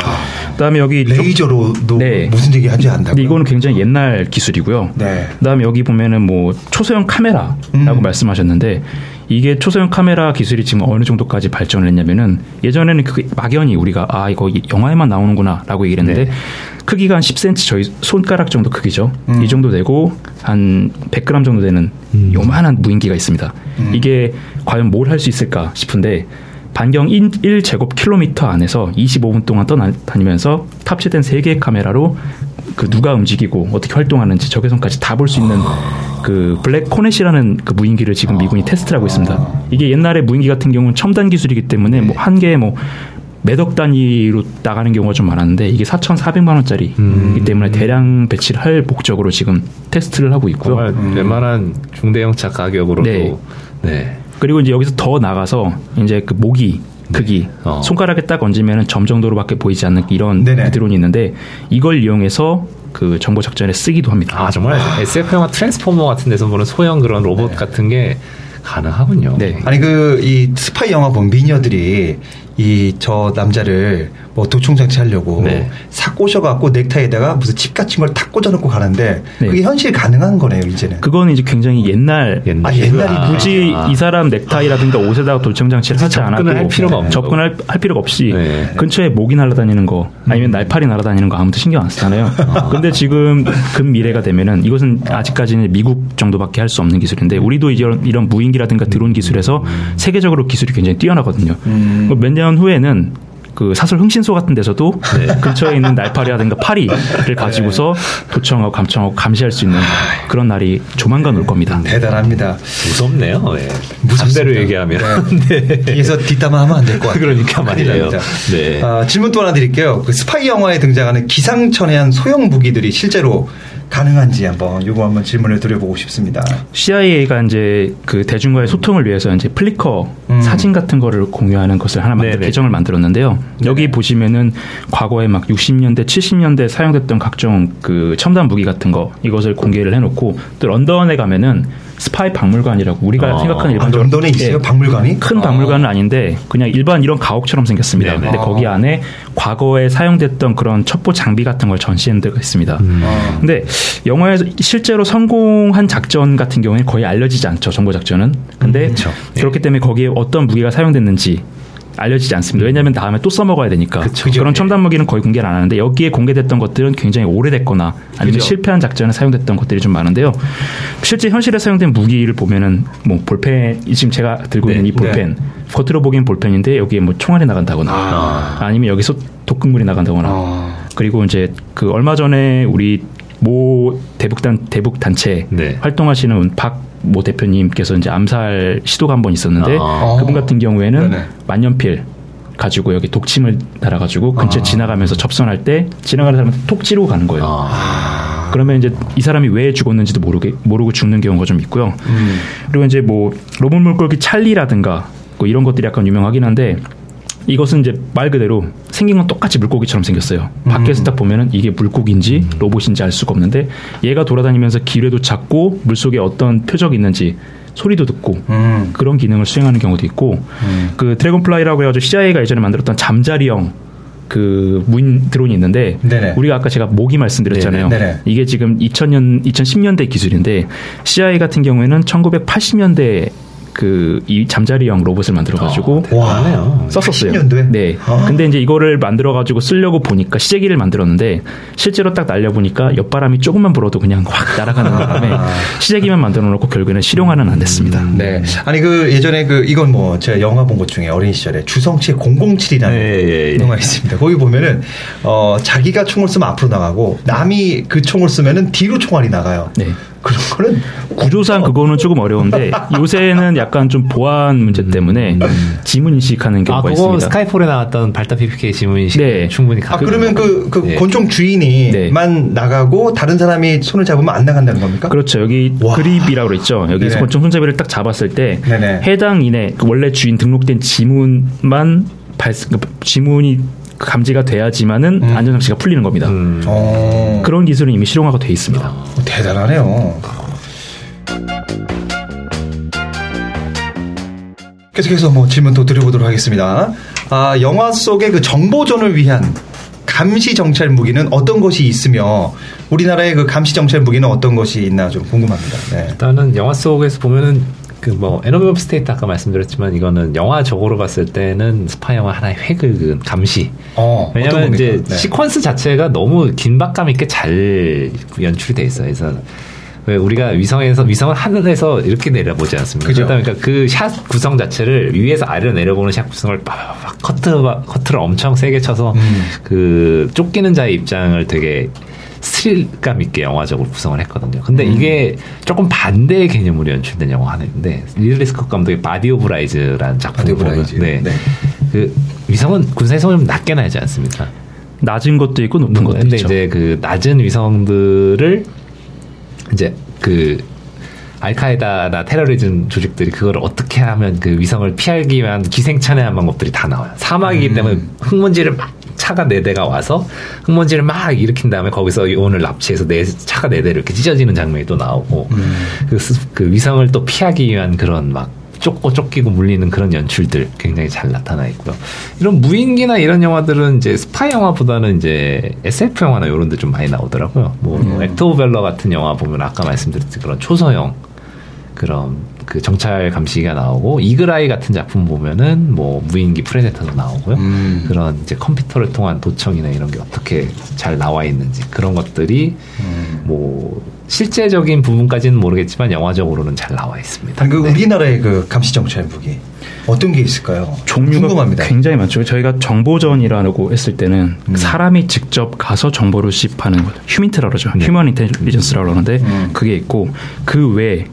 그다음에 여기 좀- 레이저로도 네. 무슨 얘기 하는지 안다고요? 근데 이거는 굉장히 옛날 기술이고요. 네. 그다음에 여기 보면은 뭐 초소형 카메라라고 음. 말씀하셨는데 이게 초소형 카메라 기술이 지금 어느 정도까지 발전을 했냐면은 예전에는 그 막연히 우리가 아 이거 이 영화에만 나오는구나라고 얘기를 했는데 네. 크기가 한 10cm 저희 손가락 정도 크기죠. 음. 이 정도 되고 한 100g 정도 되는 음. 요만한 무인기가 있습니다. 음. 이게 과연 뭘 할 수 있을까 싶은데 반경 1제곱 킬로미터 안에서 25분 동안 떠다니면서 탑재된 3개의 카메라로 그 누가 움직이고 어떻게 활동하는지 적외선까지 다 볼 수 있는 그 블랙 호넷이라는 그 무인기를 지금 미군이 테스트를 하고 있습니다. 이게 옛날에 무인기 같은 경우는 첨단 기술이기 때문에 뭐 한 개에 뭐 몇억 단위로 나가는 경우가 좀 많았는데 이게 4,400만 원짜리이기 음. 때문에 대량 배치를 할 목적으로 지금 테스트를 하고 있고요. 정말 웬만한 중대형차 가격으로도 네. 네. 그리고 이제 여기서 더 나가서 이제 그 모기 크기 어. 손가락에 딱 얹으면 점 정도로밖에 보이지 않는 이런 네네. 드론이 있는데 이걸 이용해서 그 정보 작전에 쓰기도 합니다. 아 정말 SF 영화 트랜스포머 같은 데서 보는 소형 그런 로봇 같은 게 가능하군요. 네. 아니 그 이 스파이 영화 보면 미녀들이 이 저 남자를 뭐 도청 장치 하려고 네. 사 꼬셔갖고 넥타이에다가 무슨 칩 같은 걸 탁 꽂아놓고 가는데 네. 그게 현실 가능한 거네요 이제는. 그거는 이제 굉장히 옛날 옛날 아, 옛날이 아, 굳이 아. 이 사람 넥타이라든가 옷에다가 돌청 장치를 하지 접근을 않아도 할 필요가 없는 접근할 할 필요가 없이 네. 근처에 모기 날아다니는 거 아니면 날파리 날아다니는 거 아무도 신경 안 쓰잖아요. 근데 지금 근 미래가 되면은 이것은 아직까지는 미국 정도밖에 할 수 없는 기술인데 우리도 이런 이런 무인기라든가 드론 기술에서 세계적으로 기술이 굉장히 뛰어나거든요. 음. 몇년 후에는 그 사설 흥신소 같은 데서도 근처에 있는 날파리라든가 파리를 가지고서 도청하고 감청하고 감시할 수 있는 그런 날이 조만간 올 겁니다. 대단합니다. 무섭네요. 네. 무섭습니다. 반대로 얘기하면 네. 뒤에서 뒷담화 하면 안 될 것 같아요. 그러니까 말이에요. 네. 아, 질문 또 하나 드릴게요. 그 스파이 영화에 등장하는 기상천외한 소형 무기들이 실제로 가능한지 한번 요거 한번 질문을 드려보고 싶습니다. CIA가 이제 그 대중과의 소통을 위해서 이제 Flickr 음. 사진 같은 거를 공유하는 것을 하나 만들. 계정을 만들었는데요. 여기 보시면은 과거에 막 60년대, 70년대 사용됐던 각종 그 첨단 무기 같은 거 이것을 공개를 해놓고 또 런던에 가면은 스파이 박물관이라고 우리가 어. 생각하는 아, 일반적으로 런던에 있어요? 예, 박물관이? 큰 박물관은 아닌데 그냥 일반 이런 가옥처럼 생겼습니다. 네네. 근데 거기 안에 과거에 사용됐던 그런 첩보 장비 같은 걸 전시한 데가 있습니다. 음. 어. 근데 영화에서 실제로 성공한 작전 같은 경우에는 거의 알려지지 않죠. 정보 작전은. 근데 그쵸. 그렇기 때문에 거기에 어떤 무기가 사용됐는지 알려지지 않습니다. 왜냐하면 다음에 또 써먹어야 되니까. 그쵸. 그런 예. 첨단 무기는 거의 공개를 안 하는데 여기에 공개됐던 것들은 굉장히 오래됐거나 아니면 그죠. 실패한 작전에 사용됐던 것들이 좀 많은데요. 실제 현실에 사용된 무기를 보면은 뭐 볼펜 지금 제가 들고 네. 있는 이 볼펜 겉으로 보기엔 볼펜인데 여기에 뭐 총알이 나간다거나 아. 아. 니면 여기서 독극물이 나간다거나 어. 그리고 이제 그 얼마 전에 우리 모 대북단 대북 단체 네. 활동하시는 박모 대표님께서 이제 암살 시도가 한 번 있었는데 아. 그분 같은 경우에는 네네. 만년필 가지고 여기 독침을 달아가지고 근처에 아. 지나가면서 접선할 때 지나가는 사람한테 톡 찌르고 가는 거예요. 아. 그러면 이제 이 사람이 왜 죽었는지도 모르게 모르고 죽는 경우가 좀 있고요. 음. 그리고 이제 뭐 로봇 물고기 찰리라든가 뭐 이런 것들이 약간 유명하긴 한데 이것은 이제 말 그대로 생긴 건 똑같이 물고기처럼 생겼어요. 밖에서 딱 보면은 이게 물고기인지 로봇인지 알 수가 없는데 얘가 돌아다니면서 기뢰도 찾고 물속에 어떤 표적이 있는지 소리도 듣고 음. 그런 기능을 수행하는 경우도 있고 음. 그 dragonfly라고 해가지고 CIA가 예전에 만들었던 잠자리형 그 무인 드론이 있는데 네네. 우리가 아까 제가 모기 말씀드렸잖아요. 네네. 이게 지금 2000년 2010년대 기술인데 CIA 같은 경우에는 1980년대 그 이 잠자리형 로봇을 만들어가지고 아, 와, 썼었어요. 80년도에? 네. 아. 근데 이제 이거를 만들어가지고 쓰려고 보니까 시제기를 만들었는데 실제로 딱 날려보니까 옆바람이 조금만 불어도 그냥 확 날아가는 바람에 시제기만 만들어놓고 결국에는 실용화는 안 됐습니다. 네. 아니 그 예전에 그 이건 뭐 제가 영화 본 것 중에 어린 시절에 주성치의 007이라는 예, 예, 예. 영화 있습니다. 거기 보면은 어 자기가 총을 쓰면 앞으로 나가고 남이 그 총을 쓰면은 뒤로 총알이 나가요. 네. 그런 거는 구조상 그거는 조금 어려운데 요새는 약간 좀 보안 문제 때문에 지문 인식하는 아, 경우가 그거 있습니다. 스카이폴에 나왔던 발달 PPK 지문 인식 네. 충분히 아 가능. 그러면 그, 그 예. 권총 주인이만 나가고 다른 사람이 손을 잡으면 안 나간다는 겁니까? 그렇죠. 여기 와. 그립이라고 그랬죠. 여기 네네. 권총 손잡이를 딱 잡았을 때 네네. 해당 인의 그 원래 주인 등록된 지문만 발그 지문이 감지가 돼야지만은 음. 안전 장치가 풀리는 겁니다. 음. 어, 그런 기술은 이미 실용화가 돼 있습니다. 대단하네요. 계속해서 뭐 질문 또 드려보도록 하겠습니다. 아, 영화 속의 그 정보전을 위한 감시 정찰 무기는 어떤 것이 있으며 우리나라의 그 감시 정찰 무기는 어떤 것이 있나 좀 궁금합니다. 네. 일단은 영화 속에서 보면은 그 뭐 Enemy of State 아까 말씀드렸지만 이거는 영화적으로 봤을 때는 스파이 영화 하나의 획을 감시. 어, 겁니까? 이제 네. 시퀀스 자체가 너무 긴박감 있게 잘 연출이 돼 있어요. 그래서 왜 우리가 위성에서 위성은 하늘에서 이렇게 내려보지 않습니까? 그죠. 그러다 보니까 그 샷 구성 자체를 위에서 아래로 내려보는 샷 구성을 빡빡 커트 커트를 엄청 세게 쳐서 음. 그 쫓기는 자의 입장을 되게 스릴감 있게 영화적으로 구성을 했거든요. 근데 음. 이게 조금 반대의 개념으로 연출된 영화 하나인데 리들리 스콧 감독의 Body of Lies라는 작품 Body of 보면 Lies. 네. 네. 그 위성은 군사위성을 좀 낮게 날지 않습니까? 낮은 것도 있고 높은 것도 근데 있죠. 이제 그 낮은 위성들을 이제 그 알카에다나 테러리즘 조직들이 그걸 어떻게 하면 그 위성을 피하기 위한 기생천외한 방법들이 다 나와요. 사막이기 음. 때문에 흙먼지를 막 차가 네 대가 와서 흙먼지를 막 일으킨 다음에 거기서 요온을 납치해서 네 차가 네 대를 이렇게 찢어지는 장면이 또 나오고 음. 그, 스- 그 위성을 또 피하기 위한 그런 막 쫓고 쫓기고 물리는 그런 연출들 굉장히 잘 나타나 있고요. 이런 무인기나 이런 영화들은 이제 스파이 영화보다는 이제 SF 영화나 이런 데 좀 많이 나오더라고요. 뭐 음. Act of Valor 같은 영화 보면 아까 말씀드렸듯이 그런 초소형 그런 그 정찰 감시기가 나오고 Eagle Eye 같은 작품 보면은 뭐 무인기 Predator도 나오고요. 음. 그런 이제 컴퓨터를 통한 도청이나 이런 게 어떻게 잘 나와 있는지 그런 것들이 음. 뭐 실제적인 부분까지는 모르겠지만 영화적으로는 잘 나와 있습니다. 그 네. 우리나라의 그 감시 정찰 무기 어떤 게 있을까요? 종류가 궁금합니다. 굉장히 많죠. 저희가 정보전이라고 했을 때는 음. 사람이 직접 가서 정보를 수집하는 거, 휴민트라고 그러죠. 네. 휴먼 인텔리전스라고 그러는데 음. 그게 있고 그 외에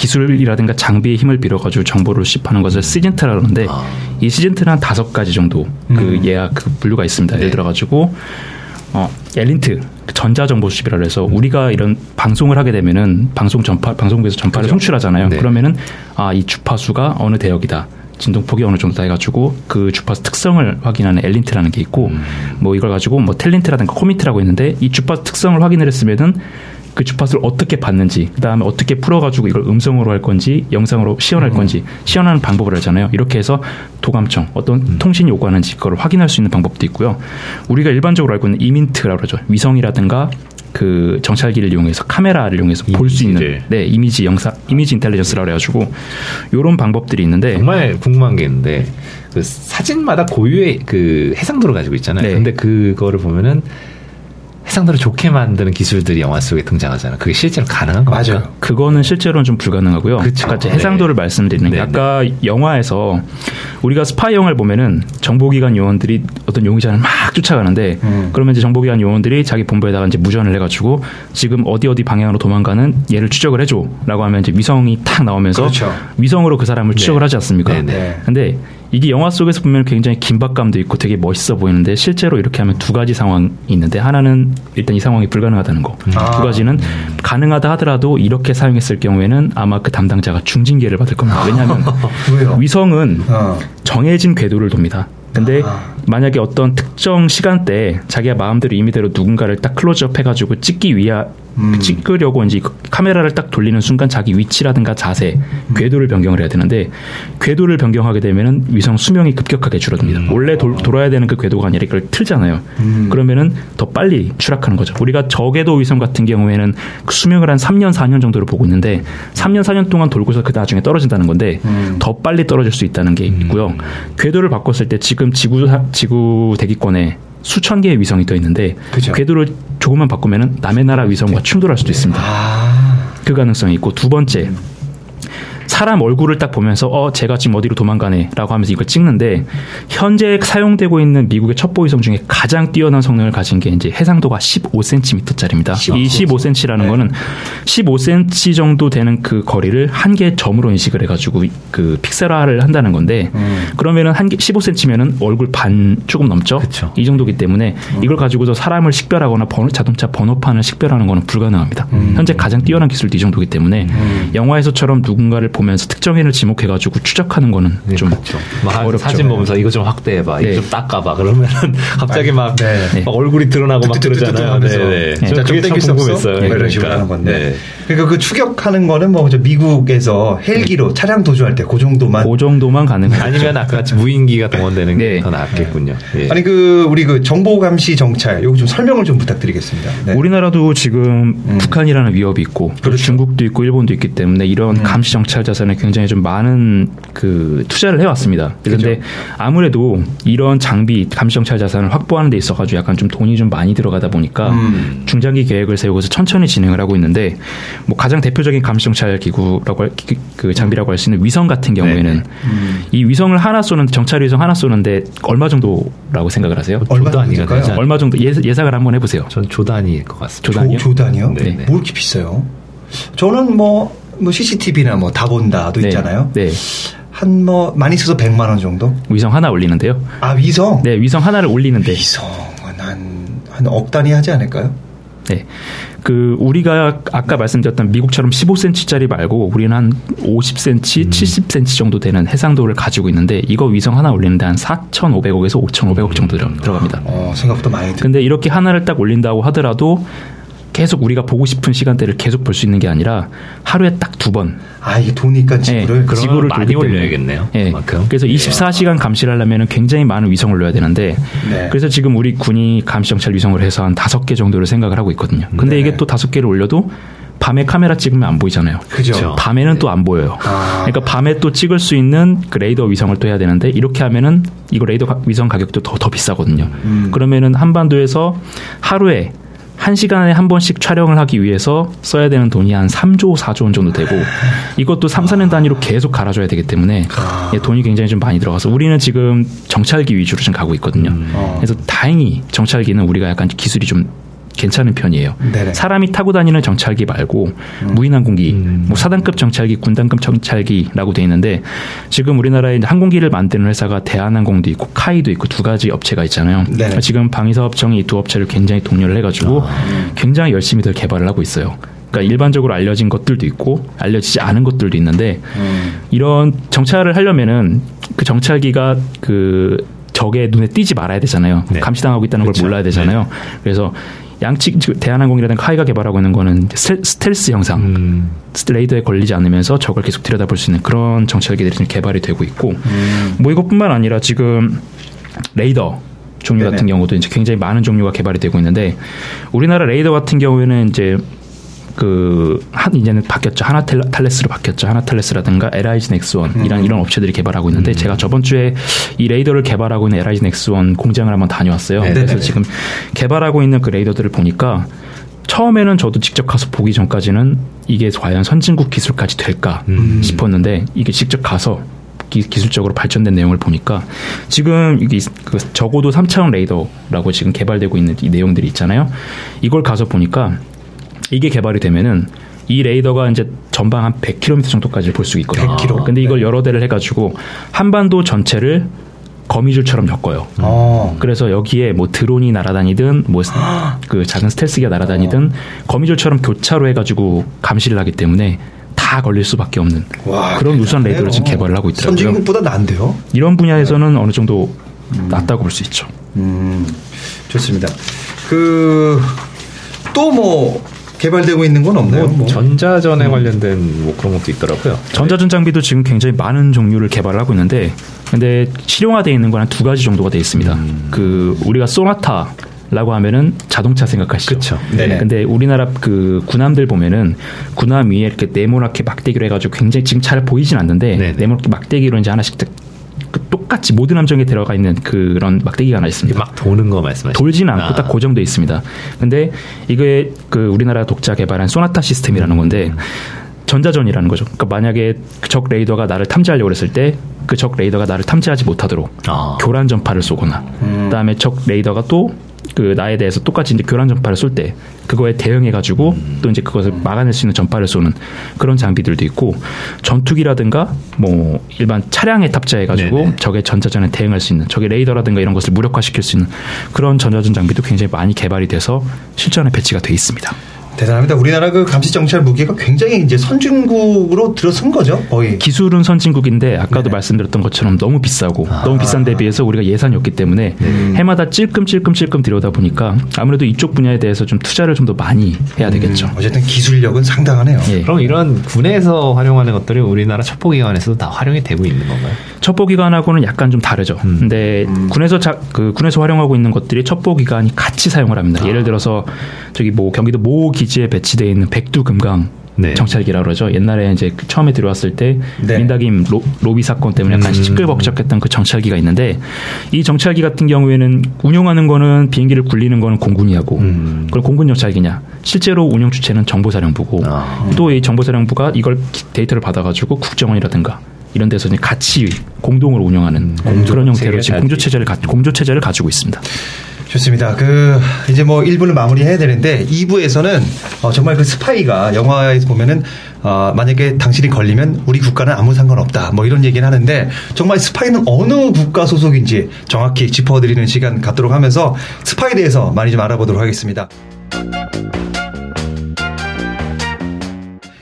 기술이라든가 장비의 힘을 빌어가지고 정보를 수집하는 것을 시즌트라고 그러는데 아. 이 시즌트는 한 다섯 가지 정도 그 음. 예약 그 분류가 있습니다. 네. 예를 들어가지고 어, 엘린트 전자정보 수집이라 해서 우리가 이런 방송을 하게 되면은 방송 전파 방송국에서 전파를 그죠. 송출하잖아요. 네. 그러면은 아 이 주파수가 어느 대역이다. 진동폭이 어느 정도다 해가지고 그 주파수 특성을 확인하는 엘린트라는 게 있고 음. 뭐 이걸 가지고 뭐 텔린트라든가 코미트라고 있는데 이 주파수 특성을 확인을 했으면은 그 주파수를 어떻게 받는지 그 다음에 어떻게 풀어가지고 이걸 음성으로 할 건지 영상으로 시연할 건지 시연하는 방법을 알잖아요. 이렇게 해서 도감청 어떤 통신이 요구하는지 그걸 확인할 수 있는 방법도 있고요. 우리가 일반적으로 알고 있는 이민트라고 그러죠. 위성이라든가 그 정찰기를 이용해서 카메라를 이용해서 볼 수 있는. 네 이미지 영상 이미지 인텔리전스라고 해가지고 요런 방법들이 있는데 정말 궁금한 게 있는데 그 사진마다 고유의 그 해상도를 가지고 있잖아요. 네. 근데 그거를 보면은 해상도를 좋게 만드는 기술들이 영화 속에 등장하잖아요. 그게 실제로 가능한 거 맞아요. 그거는 실제로는 좀 불가능하고요. 그쵸. 아까 이제 네. 해상도를 말씀드리는 게 네, 아까 영화에서 우리가 스파이 영화를 보면은 정보기관 요원들이 어떤 용의자를 막 쫓아가는데 음. 그러면 이제 정보기관 요원들이 자기 본부에다가 이제 무전을 해가지고 지금 어디 어디 방향으로 도망가는 얘를 추적을 해줘라고 하면 이제 위성이 탁 나오면서 그렇죠. 위성으로 그 사람을 추적을 네. 하지 않습니까? 네, 네. 네. 근데 이게 영화 속에서 보면 굉장히 긴박감도 있고 되게 멋있어 보이는데 실제로 이렇게 하면 두 가지 상황이 있는데 하나는 일단 이 상황이 불가능하다는 거. 아. 두 가지는 가능하다 하더라도 이렇게 사용했을 경우에는 아마 그 담당자가 중징계를 받을 겁니다. 왜냐하면? 위성은 어. 정해진 궤도를 돕니다. 근데 아. 만약에 어떤 특정 시간대에 자기가 마음대로 임의대로 누군가를 딱 클로즈업 해가지고 찍기 위하 음. 찍으려고 이제 카메라를 딱 돌리는 순간 자기 위치라든가 자세, 음. 궤도를 변경을 해야 되는데 궤도를 변경하게 되면은 위성 수명이 급격하게 줄어듭니다. 음. 원래 도, 돌아야 되는 그 궤도가 아니라 이걸 틀잖아요. 음. 그러면은 더 빨리 추락하는 거죠. 우리가 저궤도 위성 같은 경우에는 그 수명을 한 3년, 4년 정도를 보고 있는데 3년, 4년 동안 돌고서 그 나중에 떨어진다는 건데 음. 더 빨리 떨어질 수 있다는 게 있고요. 음. 궤도를 바꿨을 때 지금 지구 지구 대기권에 수천 개의 위성이 떠 있는데 그죠. 궤도를 조금만 바꾸면 남의 나라 위성과 충돌할 수도 있습니다. 아. 그 가능성이 있고 두 번째 사람 얼굴을 딱 보면서 어 제가 지금 어디로 도망가네라고 하면서 이걸 찍는데 현재 사용되고 있는 미국의 첩보위성 중에 가장 뛰어난 성능을 가진 게 이제 해상도가 15cm짜리입니다. 15cm. 이 15cm라는 네. 거는 15cm 정도 되는 그 거리를 한 개의 점으로 인식을 해가지고 그 픽셀화를 한다는 건데 음. 그러면은 한 개 15cm면은 얼굴 반 조금 넘죠. 그쵸. 이 정도기 때문에 음. 이걸 가지고서 사람을 식별하거나 번호, 자동차 번호판을 식별하는 거는 불가능합니다. 음. 현재 가장 뛰어난 기술도 이 정도기 때문에 음. 영화에서처럼 누군가를 보면서 특정인을 지목해가지고 추적하는 거는 네, 좀 그렇죠. 어렵죠. 사진 보면서 이거 좀 확대해봐, 네. 이거 좀 닦아봐. 그러면은 갑자기 막, 네. 막 얼굴이 드러나고 막 그러잖아요. 네, 네. 네. 저 그게 참 궁금했어요. 네, 이런 식으로 그러니까. 하는 건데. 네. 그러니까 그 추격하는 거는 뭐 미국에서 헬기로 차량 도주할 때 그 정도만. 그 정도만 가능해요. 아니면 아까 같이 무인기가 동원되는 게 더 낫겠군요. 예. 아니 그 우리 그 정보 감시 정찰 요거 좀 설명을 좀 부탁드리겠습니다. 우리나라도 지금 음. 북한이라는 위협이 있고 그렇죠. 중국도 있고 일본도 있기 때문에 이런 음. 감시 정찰 자산을 굉장히 좀 많은 그 투자를 해왔습니다. 그런데 그렇죠. 아무래도 이런 장비 감시정찰 자산을 확보하는 데 있어가지고 약간 좀 돈이 좀 많이 들어가다 보니까 음. 중장기 계획을 세우고서 천천히 진행을 하고 있는데 뭐 가장 대표적인 감시정찰 기구라고 할, 그 장비라고 할 수 있는 위성 같은 경우에는 네. 음. 이 위성을 하나 쏘는 정찰 위성 하나 쏘는데 얼마 정도라고 생각을 하세요? 얼마 정도일까요? 얼마 정도 예, 예상을 한번 해보세요. 전 조단위일 것 같습니다. 조단이요? 조, 단이요 네. 네. 뭐 이렇게 비싸요? 저는 뭐 뭐 CCTV나 뭐 다 본다도 네. 있잖아요. 네. 한 뭐 많이 써서 100만 원 정도? 위성 하나 올리는데요. 아 위성? 네, 위성 하나를 올리는데. 위성은 한한억 단위 하지 않을까요? 네. 그 우리가 아까 말씀드렸던 미국처럼 15cm짜리 말고 우리는 한 50cm, 음. 70cm 정도 되는 해상도를 가지고 있는데 이거 위성 하나 올리는데 한 4,500억에서 5,500억 정도 들어갑니다. 어, 생각보다 많이. 근데 이렇게 하나를 딱 올린다고 하더라도 계속 우리가 보고 싶은 시간대를 계속 볼 수 있는 게 아니라 하루에 딱 두 번. 아 이게 도니까 지구를 네, 지구를 많이 올려야겠네요. 네. 그만큼. 그래서 24시간 감시를 하려면 굉장히 많은 위성을 올려야 되는데 네. 그래서 지금 우리 군이 감시 정찰 위성을 해서 한 다섯 개 정도를 생각을 하고 있거든요. 근데 네. 이게 또 다섯 개를 올려도 밤에 카메라 찍으면 안 보이잖아요. 그죠. 밤에는 또안 보여요. 아. 그러니까 밤에 또 찍을 수 있는 그 레이더 위성을 또 해야 되는데 이렇게 하면은 이거 레이더 위성 가격도 더, 더 비싸거든요. 음. 그러면은 한반도에서 하루에 한 시간에 한 번씩 촬영을 하기 위해서 써야 되는 돈이 한 3조, 4조 원 정도 되고 이것도 3, 4년 단위로 계속 갈아줘야 되기 때문에 예, 돈이 굉장히 좀 많이 들어가서 우리는 지금 정찰기 위주로 좀 가고 있거든요. 음. 그래서 다행히 정찰기는 우리가 약간 기술이 좀 괜찮은 편이에요. 네네. 사람이 타고 다니는 정찰기 말고 음. 무인항공기, 음. 뭐 사단급 정찰기, 군단급 정찰기라고 돼 있는데 지금 우리나라에 항공기를 만드는 회사가 대한항공도 있고 카이도 있고 두 가지 업체가 있잖아요. 네네. 지금 방위사업청이 두 업체를 굉장히 독려를 해가지고 아. 굉장히 열심히들 개발을 하고 있어요. 그러니까 일반적으로 알려진 것들도 있고 알려지지 않은 것들도 있는데 음. 이런 정찰을 하려면은 그 정찰기가 그 적의 눈에 띄지 말아야 되잖아요. 네. 감시당하고 있다는 그렇죠. 걸 몰라야 되잖아요. 네. 그래서 양측 대한항공이라든가 카이가 개발하고 있는 거는 스텔스 형상, 음. 레이더에 걸리지 않으면서 적을 계속 들여다볼 수 있는 그런 정찰기들이 지금 개발이 되고 있고, 음. 뭐 이것뿐만 아니라 지금 레이더 종류 네네. 같은 경우도 이제 굉장히 많은 종류가 개발이 되고 있는데 우리나라 레이더 같은 경우에는 이제 그 한 이제는 바뀌었죠. 하나탈레스로 바뀌었죠. 하나탈레스라든가 LIG 넥스원 음. 이런 이런 업체들이 개발하고 있는데 음. 제가 저번 주에 이 레이더를 개발하고 있는 LIG 넥스원 공장을 한번 다녀왔어요. 네 그래서 지금 개발하고 있는 그 레이더들을 보니까 처음에는 저도 직접 가서 보기 전까지는 이게 과연 선진국 기술까지 될까 음. 싶었는데 이게 직접 가서 기, 술적으로 발전된 내용을 보니까 지금 이게 그 적어도 3차원 레이더라고 지금 개발되고 있는 이 내용들이 있잖아요. 이걸 가서 보니까 이게 개발이 되면은 이 레이더가 이제 전방 한 100km 정도까지 볼 수 있거든요. 100km. 근데 이걸 네. 여러 대를 해가지고 한반도 전체를 거미줄처럼 엮어요. 어. 그래서 여기에 뭐 드론이 날아다니든 뭐 그 작은 스텔스기가 날아다니든 어. 거미줄처럼 교차로 해가지고 감시를 하기 때문에 다 걸릴 수밖에 없는 와, 그런 우수한 레이더를 지금 개발을 하고 있더라고요. 선진국보다 난데요? 이런 분야에서는 어느 정도 낫다고 볼 수 있죠. 음, 좋습니다. 그 또 뭐 개발되고 있는 건 없나요? 뭐 뭐. 전자전에 관련된 뭐 그런 것도 있더라고요. 전자전 장비도 지금 굉장히 많은 종류를 개발하고 있는데 근데 실용화되어 있는 건 한 두 가지 정도가 되어 있습니다. 그 우리가 소나타 라고 하면은 자동차 생각하시죠. 그쵸. 네네. 근데 우리나라 그 군함들 보면은 군함 위에 이렇게 네모나게 막대기로 해가지고 굉장히 지금 잘 보이진 않는데 네네. 네모나게 막대기로 이제 하나씩 딱 그 똑같이 모든 함정에 들어가 있는 그런 막대기가 하나 있습니다. 막 도는 거 말씀하시죠? 돌지는 않고 아. 딱 고정돼 있습니다. 근데 이게 그 우리나라 독자 개발한 소나타 시스템이라는 건데 전자전이라는 거죠. 그러니까 만약에 적 레이더가 나를 탐지하려고 했을 때 그 적 레이더가 나를 탐지하지 못하도록 아. 교란 전파를 쏘거나 그다음에 적 레이더가 또 그 나에 대해서 똑같이 이제 교란 전파를 쏠 때 그거에 대응해 가지고 또 이제 그것을 막아낼 수 있는 전파를 쏘는 그런 장비들도 있고 전투기라든가 뭐 일반 차량에 탑재해 가지고. 적의 전자전에 대응할 수 있는 적의 레이더라든가 이런 것을 무력화시킬 수 있는 그런 전자전 장비도 굉장히 많이 개발이 돼서 실전에 배치가 돼 있습니다. 대단합니다. 우리나라 그 감시 정찰 무기가 굉장히 이제 선진국으로 들어선 거죠. 거의. 기술은 선진국인데 아까도 네. 말씀드렸던 것처럼 너무 비싸고 너무 비싼 데 비해서 우리가 예산이 없기 때문에 해마다 찔끔찔끔찔끔 들여다 보니까 아무래도 이쪽 분야에 대해서 좀 투자를 좀 더 많이 해야 되겠죠. 음, 어쨌든 기술력은 상당하네요. 예. 그럼 이런 군에서 활용하는 것들이 우리나라 첩보기관에서도 다 활용이 되고 있는 건가요? 첩보기관하고는 약간 좀 다르죠. 음. 근데 군에서 자, 그 군에서 활용하고 있는 것들이 첩보기관이 같이 사용을 합니다. 예를 들어서 저기 뭐 경기도 모 기지 에 배치되어 있는 백두금강 네. 정찰기라 그러죠. 옛날에 이제 그 처음에 들어왔을 때 네. 민다김 로, 로비 사건 때문에 약간 음. 시끌벅적했던 그 정찰기가 있는데 이 정찰기 같은 경우에는 운용하는 거는 비행기를 굴리는 거는 공군이 하고 음. 그걸 공군 정찰기냐 실제로 운영 주체는 정보사령부고 아. 또이 정보사령부가 이걸 기- 데이터를 받아가지고 국정원이라든가 이런 데서 이제 같이 공동으로 운영하는 그런 형태로 지금 공조 체제를 가, 공조 체제를 가지고 있습니다. 좋습니다. 그 이제 뭐 1부를 마무리해야 되는데 2부에서는 어, 정말 그 스파이가 영화에서 보면은 어, 만약에 당신이 걸리면 우리 국가는 아무 상관없다. 뭐 이런 얘기는 하는데 정말 스파이는 어느 국가 소속인지 정확히 짚어드리는 시간 갖도록 하면서 스파이에 대해서 많이 좀 알아보도록 하겠습니다.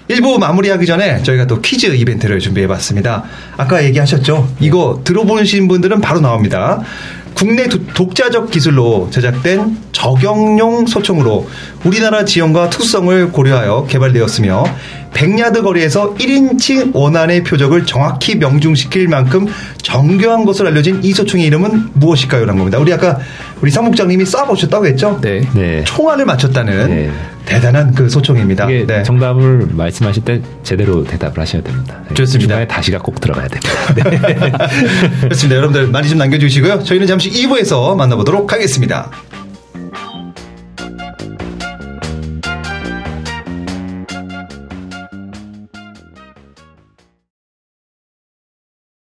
1부 마무리하기 전에 저희가 또 퀴즈 이벤트를 준비해봤습니다. 아까 얘기하셨죠? 이거 들어보신 분들은 바로 나옵니다. 국내 도- 독자적 기술로 제작된 적용용 소총으로 우리나라 지형과 특수성을 고려하여 개발되었으며 100야드 거리에서 1인칭 원안의 표적을 정확히 명중시킬 만큼 정교한 것으로 알려진 이 소총의 이름은 무엇일까요? 라는 겁니다. 우리 아까 우리 사목장님이 쏴보셨다고 했죠? 네. 네. 총알을 맞췄다는 네. 대단한 그 소총입니다. 이게 네. 정답을 말씀하실 때 제대로 대답을 하셔야 됩니다. 네. 좋습니다. 중간에 다시가 꼭 들어가야 됩니다. 네. 그렇습니다. 여러분들 많이 좀 남겨주시고요. 저희는 잠시 2부에서 만나보도록 하겠습니다.